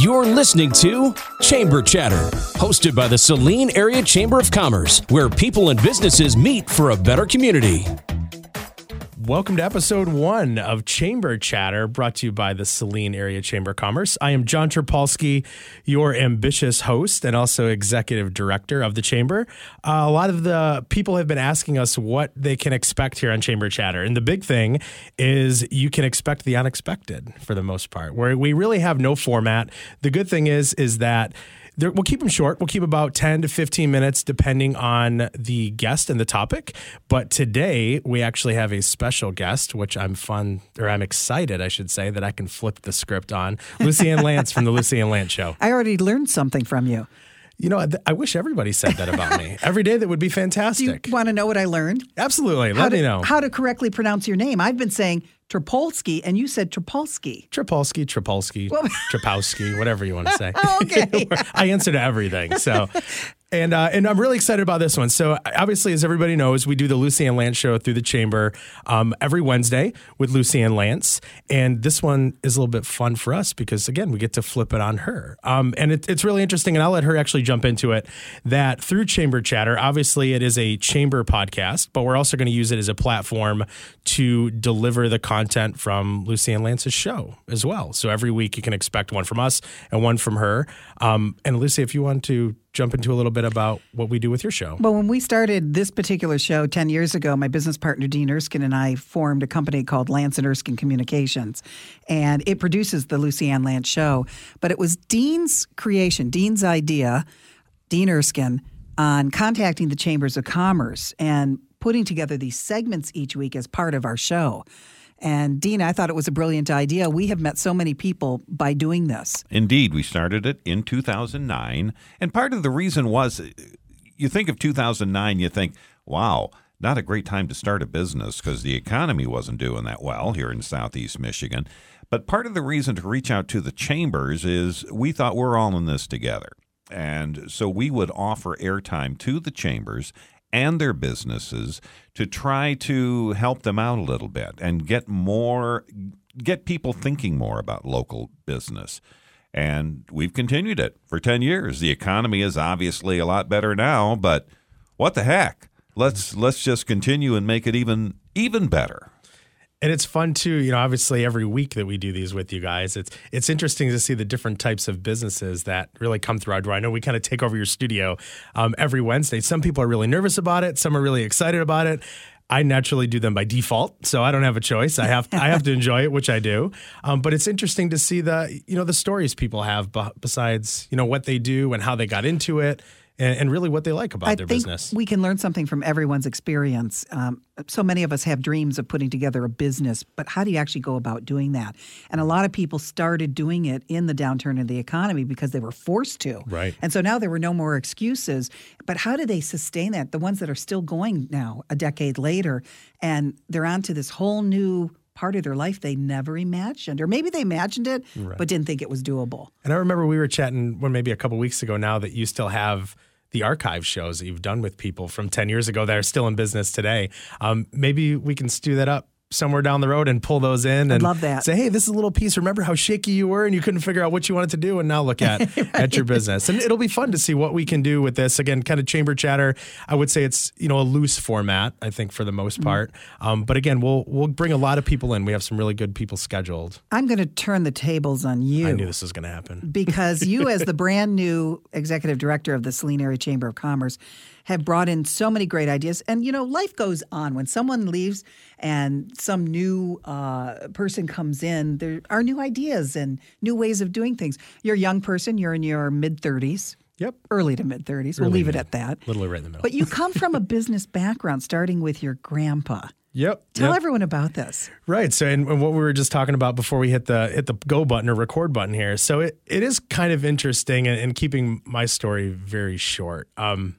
You're listening to Chamber Chatter, hosted by the Saline Area Chamber of Commerce, where people and businesses meet for a better community. Welcome to episode one of Chamber Chatter, brought to you by the Saline Area Chamber of Commerce. I am John Trapolsky, your ambitious host and also executive director of the Chamber. Uh, a lot of the people have been asking us what they can expect here on Chamber Chatter. And the big thing is you can expect the unexpected for the most part, where we really have no format. The good thing is, is that there, we'll keep them short. We'll keep about 10 to 15 minutes depending on the guest and the topic. But today we actually have a special guest, which I'm fun or I'm excited, I should say, that I can flip the script on. Lucy Ann Lance from the Lucy Ann Lance Show. I already learned something from you. You know, I wish everybody said that about me. Every day that would be fantastic. Do you want to know what I learned? Absolutely. How Let to, me know. How to correctly pronounce your name. I've been saying Trapolsky, and you said Trapolsky. Trapolsky, Trapolsky, Well- Trapowski, whatever you want to say. Oh, okay. I answer to everything. So, and uh, and I'm really excited about this one. So, obviously, as everybody knows, we do the Lucy Ann Lance show through the chamber um, every Wednesday with Lucy Ann Lance, and this one is a little bit fun for us because again, we get to flip it on her, um, and it, it's really interesting. And I'll let her actually jump into it. That through Chamber Chatter, obviously, it is a chamber podcast, but we're also going to use it as a platform to deliver the content from Lucy Ann Lance's show as well. So every week you can expect one from us and one from her. Um, and Lucy, if you want to jump into a little bit about what we do with your show. Well, when we started this particular show 10 years ago, my business partner Dean Erskine and I formed a company called Lance and Erskine Communications. And it produces the Lucy Lucianne Lance show. But it was Dean's creation, Dean's idea, Dean Erskine, on contacting the chambers of commerce and putting together these segments each week as part of our show. And Dean, I thought it was a brilliant idea. We have met so many people by doing this. Indeed, we started it in 2009. And part of the reason was you think of 2009, you think, wow, not a great time to start a business because the economy wasn't doing that well here in Southeast Michigan. But part of the reason to reach out to the chambers is we thought we're all in this together. And so we would offer airtime to the chambers and their businesses to try to help them out a little bit and get more get people thinking more about local business. And we've continued it for 10 years. The economy is obviously a lot better now, but what the heck? Let's let's just continue and make it even even better. And it's fun too, you know, obviously every week that we do these with you guys, it's it's interesting to see the different types of businesses that really come through our door. I know we kind of take over your studio um, every Wednesday. Some people are really nervous about it, some are really excited about it. I naturally do them by default, so I don't have a choice. I have I have to enjoy it, which I do. Um, but it's interesting to see the you know the stories people have b- besides you know what they do and how they got into it, and, and really what they like about I their think business. we can learn something from everyone's experience. Um, so many of us have dreams of putting together a business, but how do you actually go about doing that? And a lot of people started doing it in the downturn of the economy because they were forced to. Right. And so now there were no more excuses. But how do they sustain that? The ones that are still going now, a decade later, and they're on to this whole new part of their life they never imagined, or maybe they imagined it but didn't think it was doable. And I remember we were chatting, well, maybe a couple weeks ago now, that you still have the archive shows that you've done with people from 10 years ago that are still in business today. Um, maybe we can stew that up somewhere down the road and pull those in and love that. say, hey, this is a little piece. Remember how shaky you were and you couldn't figure out what you wanted to do, and now look at at your business. And it'll be fun to see what we can do with this. Again, kind of chamber chatter. I would say it's you know a loose format. I think for the most Mm-hmm. part. Um, but again, we'll we'll bring a lot of people in. We have some really good people scheduled. I'm going to turn the tables on you. I knew this was going to happen. because you, as the brand new executive director of the Saline Area Chamber of Commerce, have brought in so many great ideas. And you know, life goes on. When someone leaves and some new uh, person comes in, there are new ideas and new ways of doing things. You're a young person. You're in your mid 30s. Yep. Early to mid 30s. We'll leave it at that. Literally right in the middle. But you come from a business background, starting with your grandpa. Yep. Tell yep. everyone about this. Right. So, and, and what we were just talking about before we hit the hit the go button or record button here. So it, it is kind of interesting and, and keeping my story very short. Um,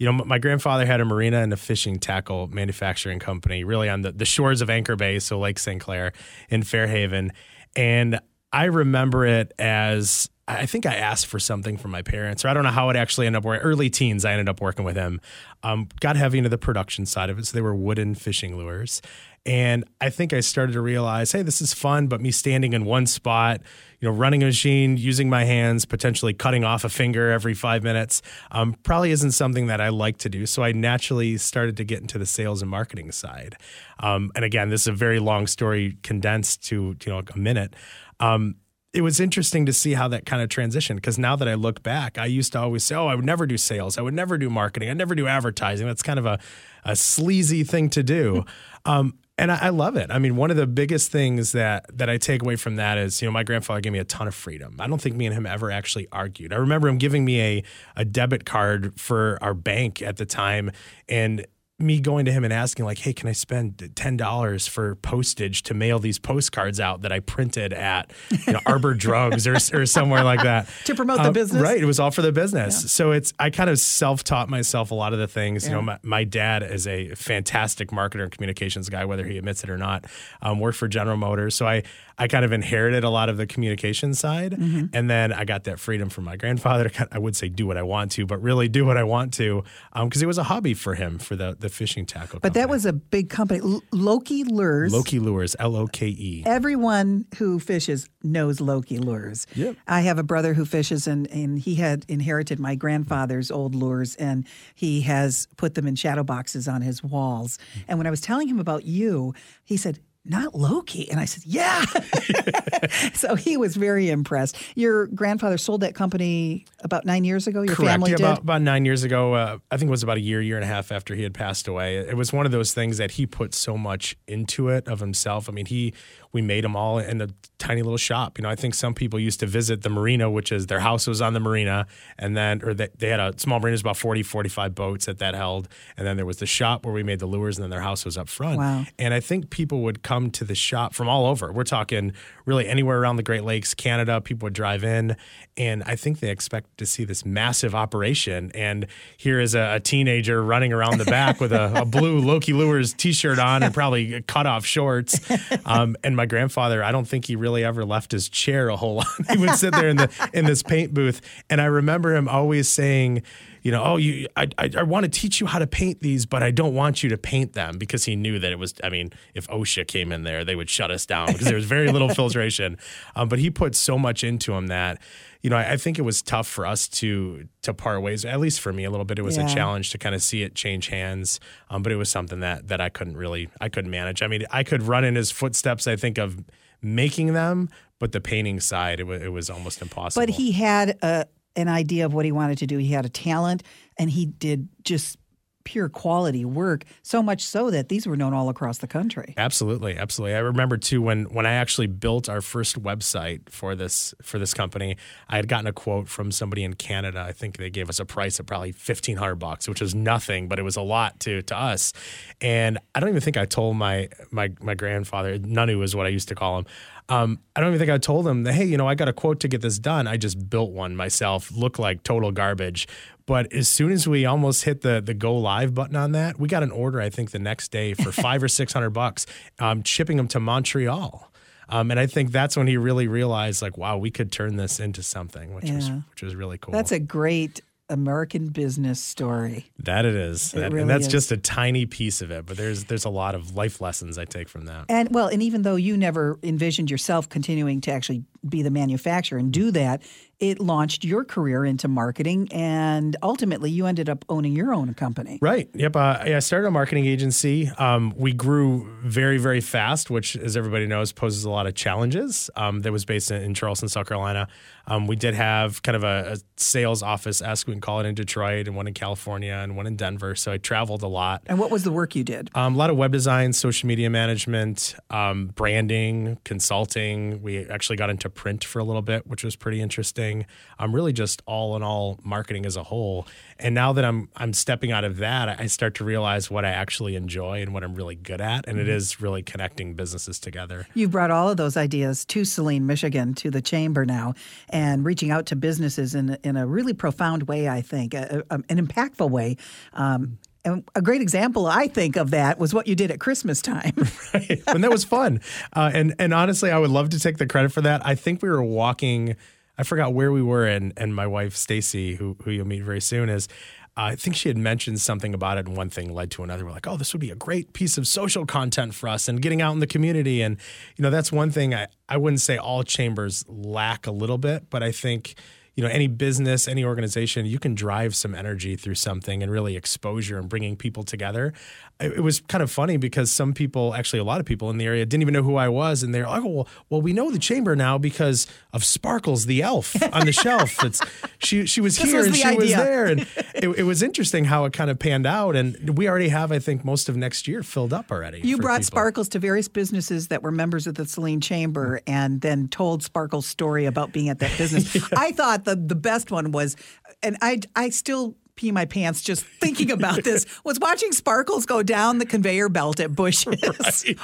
you know, my grandfather had a marina and a fishing tackle manufacturing company, really on the, the shores of Anchor Bay, so Lake St. Clair in Fair Haven. And I remember it as I think I asked for something from my parents, or I don't know how it actually ended up working. Early teens, I ended up working with him. Um, got heavy into the production side of it, so they were wooden fishing lures. And I think I started to realize, hey, this is fun, but me standing in one spot, you know, running a machine, using my hands, potentially cutting off a finger every five minutes, um, probably isn't something that I like to do. So I naturally started to get into the sales and marketing side. Um, and again, this is a very long story condensed to you know a minute. Um, it was interesting to see how that kind of transitioned because now that I look back, I used to always say, "Oh, I would never do sales. I would never do marketing. I'd never do advertising." That's kind of a, a sleazy thing to do. Um, and I, I, love it. I mean, one of the biggest things that that I take away from that is, you know, my grandfather gave me a ton of freedom. I don't think me and him ever actually argued. I remember him giving me a a debit card for our bank at the time, and me going to him and asking like, "Hey, can I spend ten dollars for postage to mail these postcards out that I printed at you know, Arbor Drugs or, or somewhere like that to promote the um, business?" Right, it was all for the business. Yeah. So it's I kind of self taught myself a lot of the things. Yeah. You know, my, my, dad is a fantastic marketer and communications guy, whether he admits it or not. Um, worked for General Motors, so I I kind of inherited a lot of the communication side, mm-hmm. and then I got that freedom from my grandfather to kind of, I would say do what I want to, but really do what I want to because um, it was a hobby for him for the the fishing tackle. But company. that was a big company, L- Loke Lures. Loke Lures, L O K E. Everyone who fishes knows Loki Lures. Yep. I have a brother who fishes, and and he had inherited my grandfather's old lures, and he has put them in shadow boxes on his walls. And when I was telling him about you, he said, not Loki. And I said, yeah. so he was very impressed. Your grandfather sold that company about nine years ago. Your Correct. family yeah, did? About, about nine years ago. Uh, I think it was about a year, year and a half after he had passed away. It was one of those things that he put so much into it of himself. I mean, he we made them all in a tiny little shop. You know, I think some people used to visit the marina, which is their house was on the marina, and then, or they, they had a small marina, it was about 40, 45 boats that that held. And then there was the shop where we made the lures, and then their house was up front. Wow. And I think people would come to the shop from all over. We're talking really anywhere around the Great Lakes, Canada. People would drive in, and I think they expect to see this massive operation. And here is a, a teenager running around the back with a, a blue Loki Lures t shirt on and probably cut off shorts. Um, and my grandfather, I don't think he really ever left his chair a whole lot. he would sit there in the in this paint booth, and I remember him always saying, you know, oh, you, I, I, I, want to teach you how to paint these, but I don't want you to paint them because he knew that it was. I mean, if OSHA came in there, they would shut us down because there was very little filtration. Um, but he put so much into him that you know, I, I, think it was tough for us to to part ways. At least for me, a little bit. It was yeah. a challenge to kind of see it change hands. Um, but it was something that that I couldn't really I couldn't manage. I mean, I could run in his footsteps. I think of making them, but the painting side, it, w- it was almost impossible. But he had a an idea of what he wanted to do. He had a talent, and he did just pure quality work, so much so that these were known all across the country. Absolutely, absolutely. I remember too when when I actually built our first website for this for this company, I had gotten a quote from somebody in Canada. I think they gave us a price of probably fifteen hundred bucks, which was nothing, but it was a lot to to us. And I don't even think I told my my my grandfather, Nanu is what I used to call him. Um, I don't even think I told him that, hey, you know, I got a quote to get this done. I just built one myself, looked like total garbage. But as soon as we almost hit the the go live button on that, we got an order, I think, the next day for five or six hundred bucks, um, shipping them to Montreal. Um, and I think that's when he really realized, like, wow, we could turn this into something, which yeah. was which was really cool. That's a great American business story. That it is. It that, really and that's is. just a tiny piece of it, but there's there's a lot of life lessons I take from that. And well, and even though you never envisioned yourself continuing to actually be the manufacturer and do that, it launched your career into marketing, and ultimately you ended up owning your own company. Right. Yep. Uh, I started a marketing agency. Um, we grew very, very fast, which, as everybody knows, poses a lot of challenges. Um, that was based in, in, Charleston, South Carolina. Um, we did have kind of a, a sales office, as we can call it, in Detroit, and one in California, and one in Denver. So I traveled a lot. And what was the work you did? Um, a lot of web design, social media management, um, branding, consulting. We actually got into print for a little bit, which was pretty interesting. I'm really just all in all marketing as a whole. And now that I'm I'm stepping out of that, I start to realize what I actually enjoy and what I'm really good at, and mm-hmm. it is really connecting businesses together. You've brought all of those ideas to Saline, Michigan, to the chamber now, and reaching out to businesses in in a really profound way. I think a, a, an impactful way. Um, and a great example, I think, of that was what you did at Christmas time. right. And that was fun. Uh, and and honestly, I would love to take the credit for that. I think we were walking. I forgot where we were, and and my wife Stacy, who who you'll meet very soon, is I think she had mentioned something about it, and one thing led to another. We're like, oh, this would be a great piece of social content for us and getting out in the community. And, you know, that's one thing I, I wouldn't say all chambers lack a little bit, but I think you know any business any organization you can drive some energy through something and really exposure and bringing people together it was kind of funny because some people actually a lot of people in the area didn't even know who i was and they're like oh well, well we know the chamber now because of sparkles the elf on the shelf it's she she was This here was and she was there and it, it was interesting how it kind of panned out and we already have i think most of next year filled up already You brought people. Sparkles to various businesses that were members of the Saline Chamber mm. and then told Sparkles' story about being at that business. I thought the, the best one was, and I, I still pee my pants just thinking about this, was watching Sparkles go down the conveyor belt at Busch's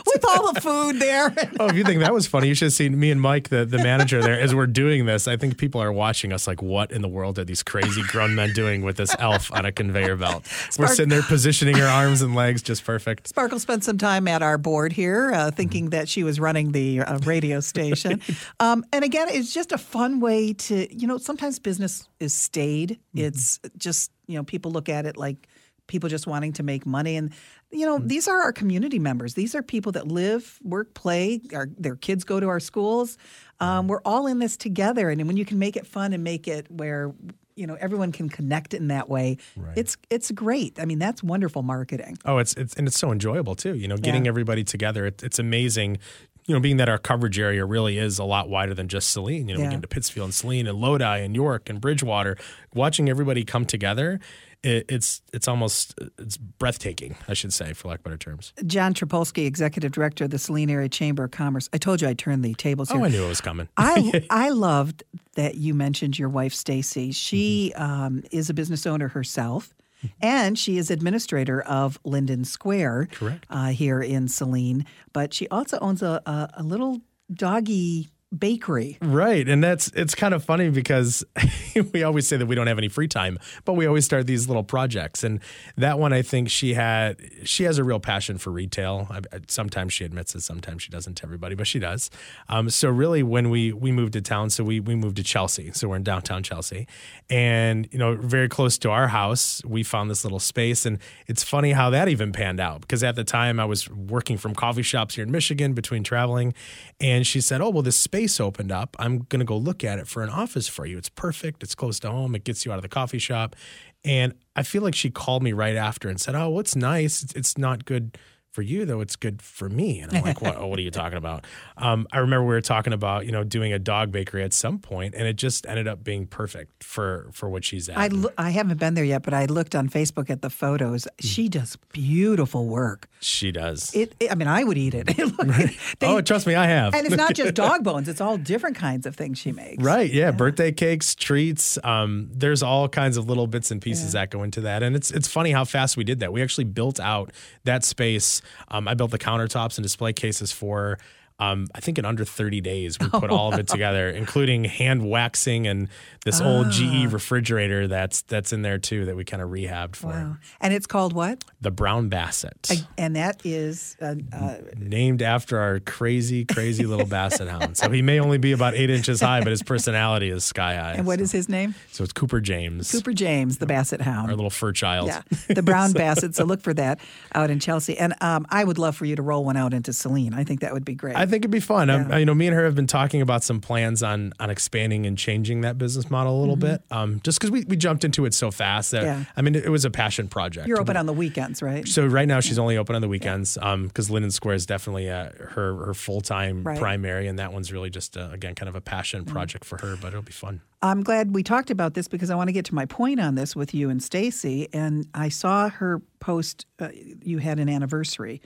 with all the food there. Oh, if you think that was funny, you should have seen me and Mike, the, the manager there, as we're doing this. I think people are watching us like, what in the world are these crazy grown men doing with this elf on a conveyor belt? We're sitting there positioning her arms and legs just perfect. Sparkle spent some time at our board here, uh, thinking that she was running the uh, radio station. Um, and again, it's just a fun way to, you know, sometimes business is staid. It's just, you know, people look at it like people just wanting to make money. And, you know, these are our community members. These are people that live, work, play, our, their kids go to our schools. Um, we're all in this together. And when you can make it fun and make it where, you know, everyone can connect in that way, it's it's great. I mean, that's wonderful marketing. Oh, it's it's and it's so enjoyable too. You know, getting Yeah. everybody together. It, it's amazing. You know, being that our coverage area really is a lot wider than just Saline. You know, we get into Pittsfield and Saline and Lodi and York and Bridgewater. Watching everybody come together, it, it's it's almost it's breathtaking. I should say, for lack of better terms. John Trapolsky, Executive Director of the Saline Area Chamber of Commerce. I told you I'd turn the tables here. Oh, I knew it was coming. I I loved that you mentioned your wife Stacy. She um, is a business owner herself, and she is administrator of Linden Square, Correct. uh, here in Saline. But she also owns a, a, a little doggy bakery. Right. And that's it's kind of funny because we always say that we don't have any free time, but we always start these little projects. And that one I think she had she has a real passion for retail. I, I- sometimes she admits it, sometimes she doesn't to everybody, but she does. Um, so really when we we moved to town, so we we moved to Chelsea. So we're in downtown Chelsea. And you know, very close to our house, we found this little space and it's funny how that even panned out because at the time I was working from coffee shops here in Michigan between traveling and she said, "Oh, well this space opened up. I'm going to go look at it for an office for you. It's perfect. It's close to home. It gets you out of the coffee shop." And I feel like she called me right after and said, "Oh, what's nice. It's not good for you though. It's good for me." And I'm like, "What? what are you talking about?" Um, I remember we were talking about you know doing a dog bakery at some point, and it just ended up being perfect for for what she's at. I, I haven't been there yet, but I looked on Facebook at the photos. She does beautiful work. she does. It, it- I mean, I would eat it. They- oh, trust me, I have. and it's not just dog bones; it's all different kinds of things she makes. Right. Yeah. Birthday cakes, treats. Um, there's all kinds of little bits and pieces that go into that. And it's it's funny how fast we did that. We actually built out that space. Um, I built the countertops and display cases for um, I think in under 30 days, we put all of it together, including hand waxing and this old GE refrigerator that's that's in there too that we kind of rehabbed for Wow. And it's called what? the brown basset, And that is uh, uh, named after our crazy, crazy little basset hound. So he may only be about eight inches high, but his personality is sky high. and what is his name? So it's Cooper James, Cooper James, the Basset Hound. our little fur child. Yeah, the brown basset. So look for that out in Chelsea. And um, I would love for you to roll one out into Saline. I think that would be great. I think it'd be fun. Um, Yeah. you know, me and her have been talking about some plans on on expanding and changing that business model a little bit. Um, just because we, we jumped into it so fast that Mm-hmm. Yeah. I mean, it, it was a passion project. You're open on the weekends, right? So right now she's only open on the weekends because Linden Square is definitely uh, her her full time Right. Mm-hmm. primary, and that one's really just uh, again kind of a passion project for her. But it'll be fun. I'm glad we talked about this because I want to get to my point on this with you and Stacy. And I saw her post. Uh, you had an anniversary,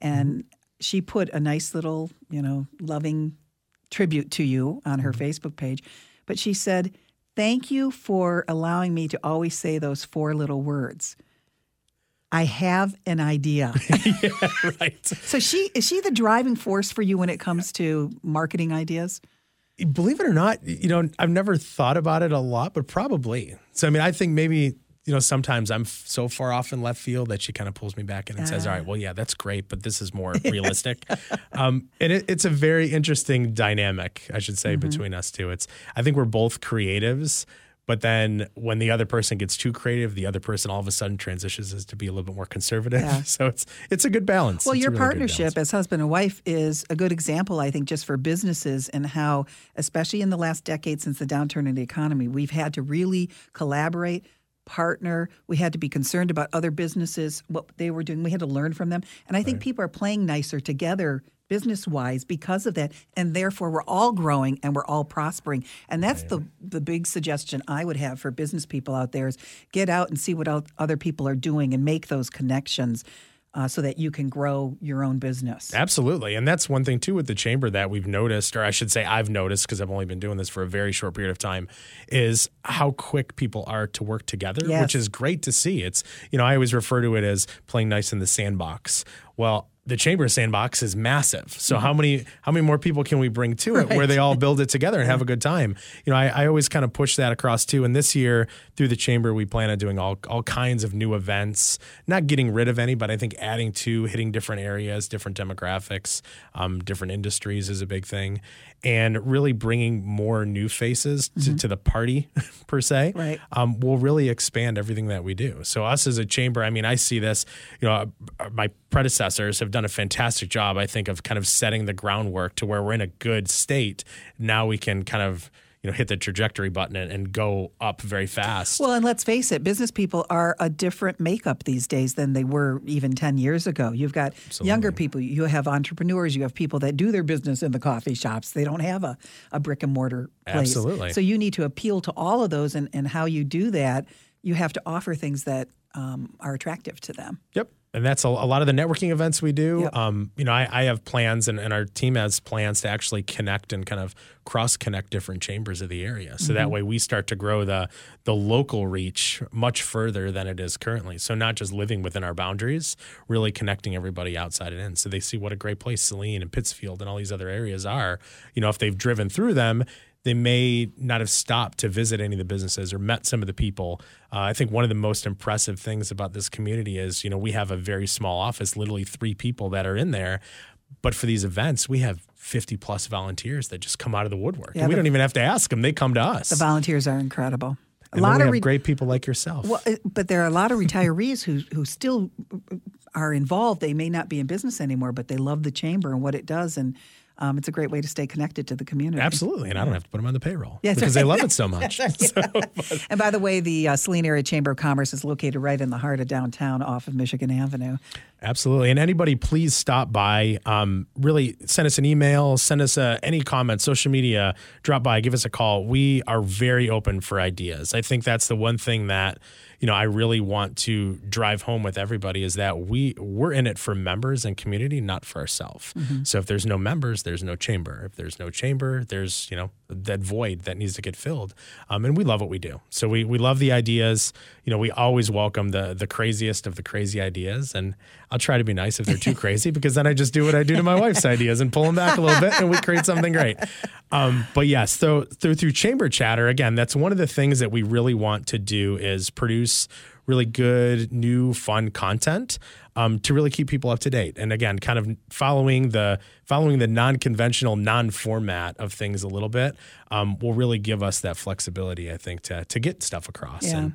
and she put a nice little, you know, loving tribute to you on her mm-hmm. Facebook page. But she said, "Thank you for allowing me to always say those four little words." I have an idea. yeah, right. so she is she the driving force for you when it comes to marketing ideas? believe it or not, you know, I've never thought about it a lot, but probably. So, I mean, I think maybe, you know, sometimes I'm f- so far off in left field that she kind of pulls me back in and says, all right, well, yeah, that's great, but this is more realistic. um, and it, it's a very interesting dynamic, I should say, between us two. It's, I think we're both creatives. But then when the other person gets too creative, the other person all of a sudden transitions as to be a little bit more conservative. Yeah. So it's it's a good balance. Well, It's your really partnership as husband and wife is a good example, I think, just for businesses and how, especially in the last decade since the downturn in the economy, we've had to really collaborate, partner. We had to be concerned about other businesses, what they were doing. We had to learn from them. And I think people are playing nicer together business wise because of that and therefore we're all growing and we're all prospering and that's the the big suggestion i would have for business people out there is get out and see what other people are doing and make those connections uh, so that you can grow your own business. Absolutely. And that's one thing too with the chamber that we've noticed, or I should say I've noticed because I've only been doing this for a very short period of time, is how quick people are to work together, Yes. which is great to see. It's, you know, I always refer to it as playing nice in the sandbox. Well, the chamber sandbox is massive. So how many how many more people can we bring to it where they all build it together and have a good time? You know, I, I always kind of push that across too. And this year through the chamber, we plan on doing all all kinds of new events, not getting rid of any, but I think adding to, hitting different areas, different demographics, um, different industries is a big thing, and really bringing more new faces to, to the party per se. Right. Um, will really expand everything that we do. So us as a chamber, I mean, I see this. You know, uh, my predecessors have done a fantastic job. I think of kind of setting the groundwork to where we're in a good state. Now we can kind of you know hit the trajectory button and, and go up very fast. Well, and let's face it, business people are a different makeup these days than they were even 10 years ago. You've got younger people, you have entrepreneurs, you have people that do their business in the coffee shops. They don't have a, a brick and mortar place. Absolutely. So you need to appeal to all of those, and, and how you do that, you have to offer things that um, are attractive to them. Yep. And that's a, a lot of the networking events we do. Yep. Um, you know, I, I have plans and, and our team has plans to actually connect and kind of cross connect different chambers of the area. So that way we start to grow the the local reach much further than it is currently. So not just living within our boundaries, really connecting everybody outside and in. So they see what a great place Saline and Pittsfield and all these other areas are. You know, if they've driven through them, they may not have stopped to visit any of the businesses or met some of the people. Uh, I think one of the most impressive things about this community is, you know, we have a very small office, literally three people that are in there. But for these events, we have 50 plus volunteers that just come out of the woodwork. Yeah, and we don't even have to ask them, they come to us. The volunteers are incredible. A and then lot we of have re- great people like yourself. Well, uh, but there are a lot of retirees who who still are involved. They may not be in business anymore, but they love the chamber and what it does, and um, it's a great way to stay connected to the community. Absolutely. And I don't have to put them on the payroll that's because right. they love it so much. So- And by the way, the uh, Saline Area Chamber of Commerce is located right in the heart of downtown, off of Michigan Avenue. Absolutely. And anybody, please stop by. Um, really send us an email, send us uh, any comments, social media, drop by, give us a call. We are very open for ideas. I think that's the one thing that, you know, I really want to drive home with everybody is that we we're in it for members and community, not for ourselves. So if there's no members, there's no chamber. If there's no chamber, there's, you know, that void that needs to get filled. Um, and we love what we do. So we, we love the ideas. You know, we always welcome the the craziest of the crazy ideas. And I'll try to be nice if they're too crazy because then I just do what I do to my wife's ideas and pull them back a little bit and we create something great. Um, but yes, so through through chamber chatter, again, that's one of the things that we really want to do is produce really good, new, fun content um, to really keep people up to date. And again, kind of following the following the non-conventional, non-format of things a little bit um, will really give us that flexibility, I think, to to get stuff across. Yeah. And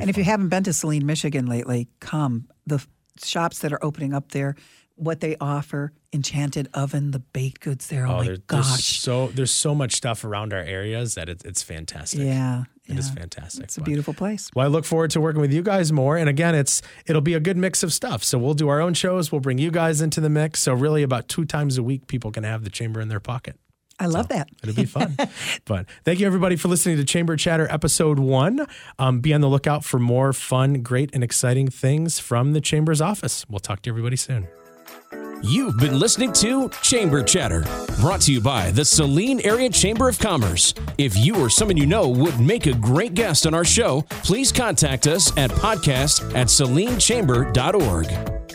And if you haven't been to Saline, Michigan lately, come. The shops that are opening up there, what they offer, Enchanted Oven, the baked goods there. Oh, my there- there's gosh. so there's so much stuff around our areas that it, it's fantastic. Yeah. It is yeah. fantastic. It's a beautiful place. Well, I look forward to working with you guys more. And again, it's it'll be a good mix of stuff. So we'll do our own shows. We'll bring you guys into the mix. So really, about two times a week, people can have the chamber in their pocket. I love that. It'll be fun. but thank you everybody for listening to Chamber Chatter episode one. Um, be on the lookout for more fun, great, and exciting things from the Chamber's office. We'll talk to everybody soon. You've been listening to Chamber Chatter, brought to you by the Saline Area Chamber of Commerce. If you or someone you know would make a great guest on our show, please contact us at podcast at salinechamber.org.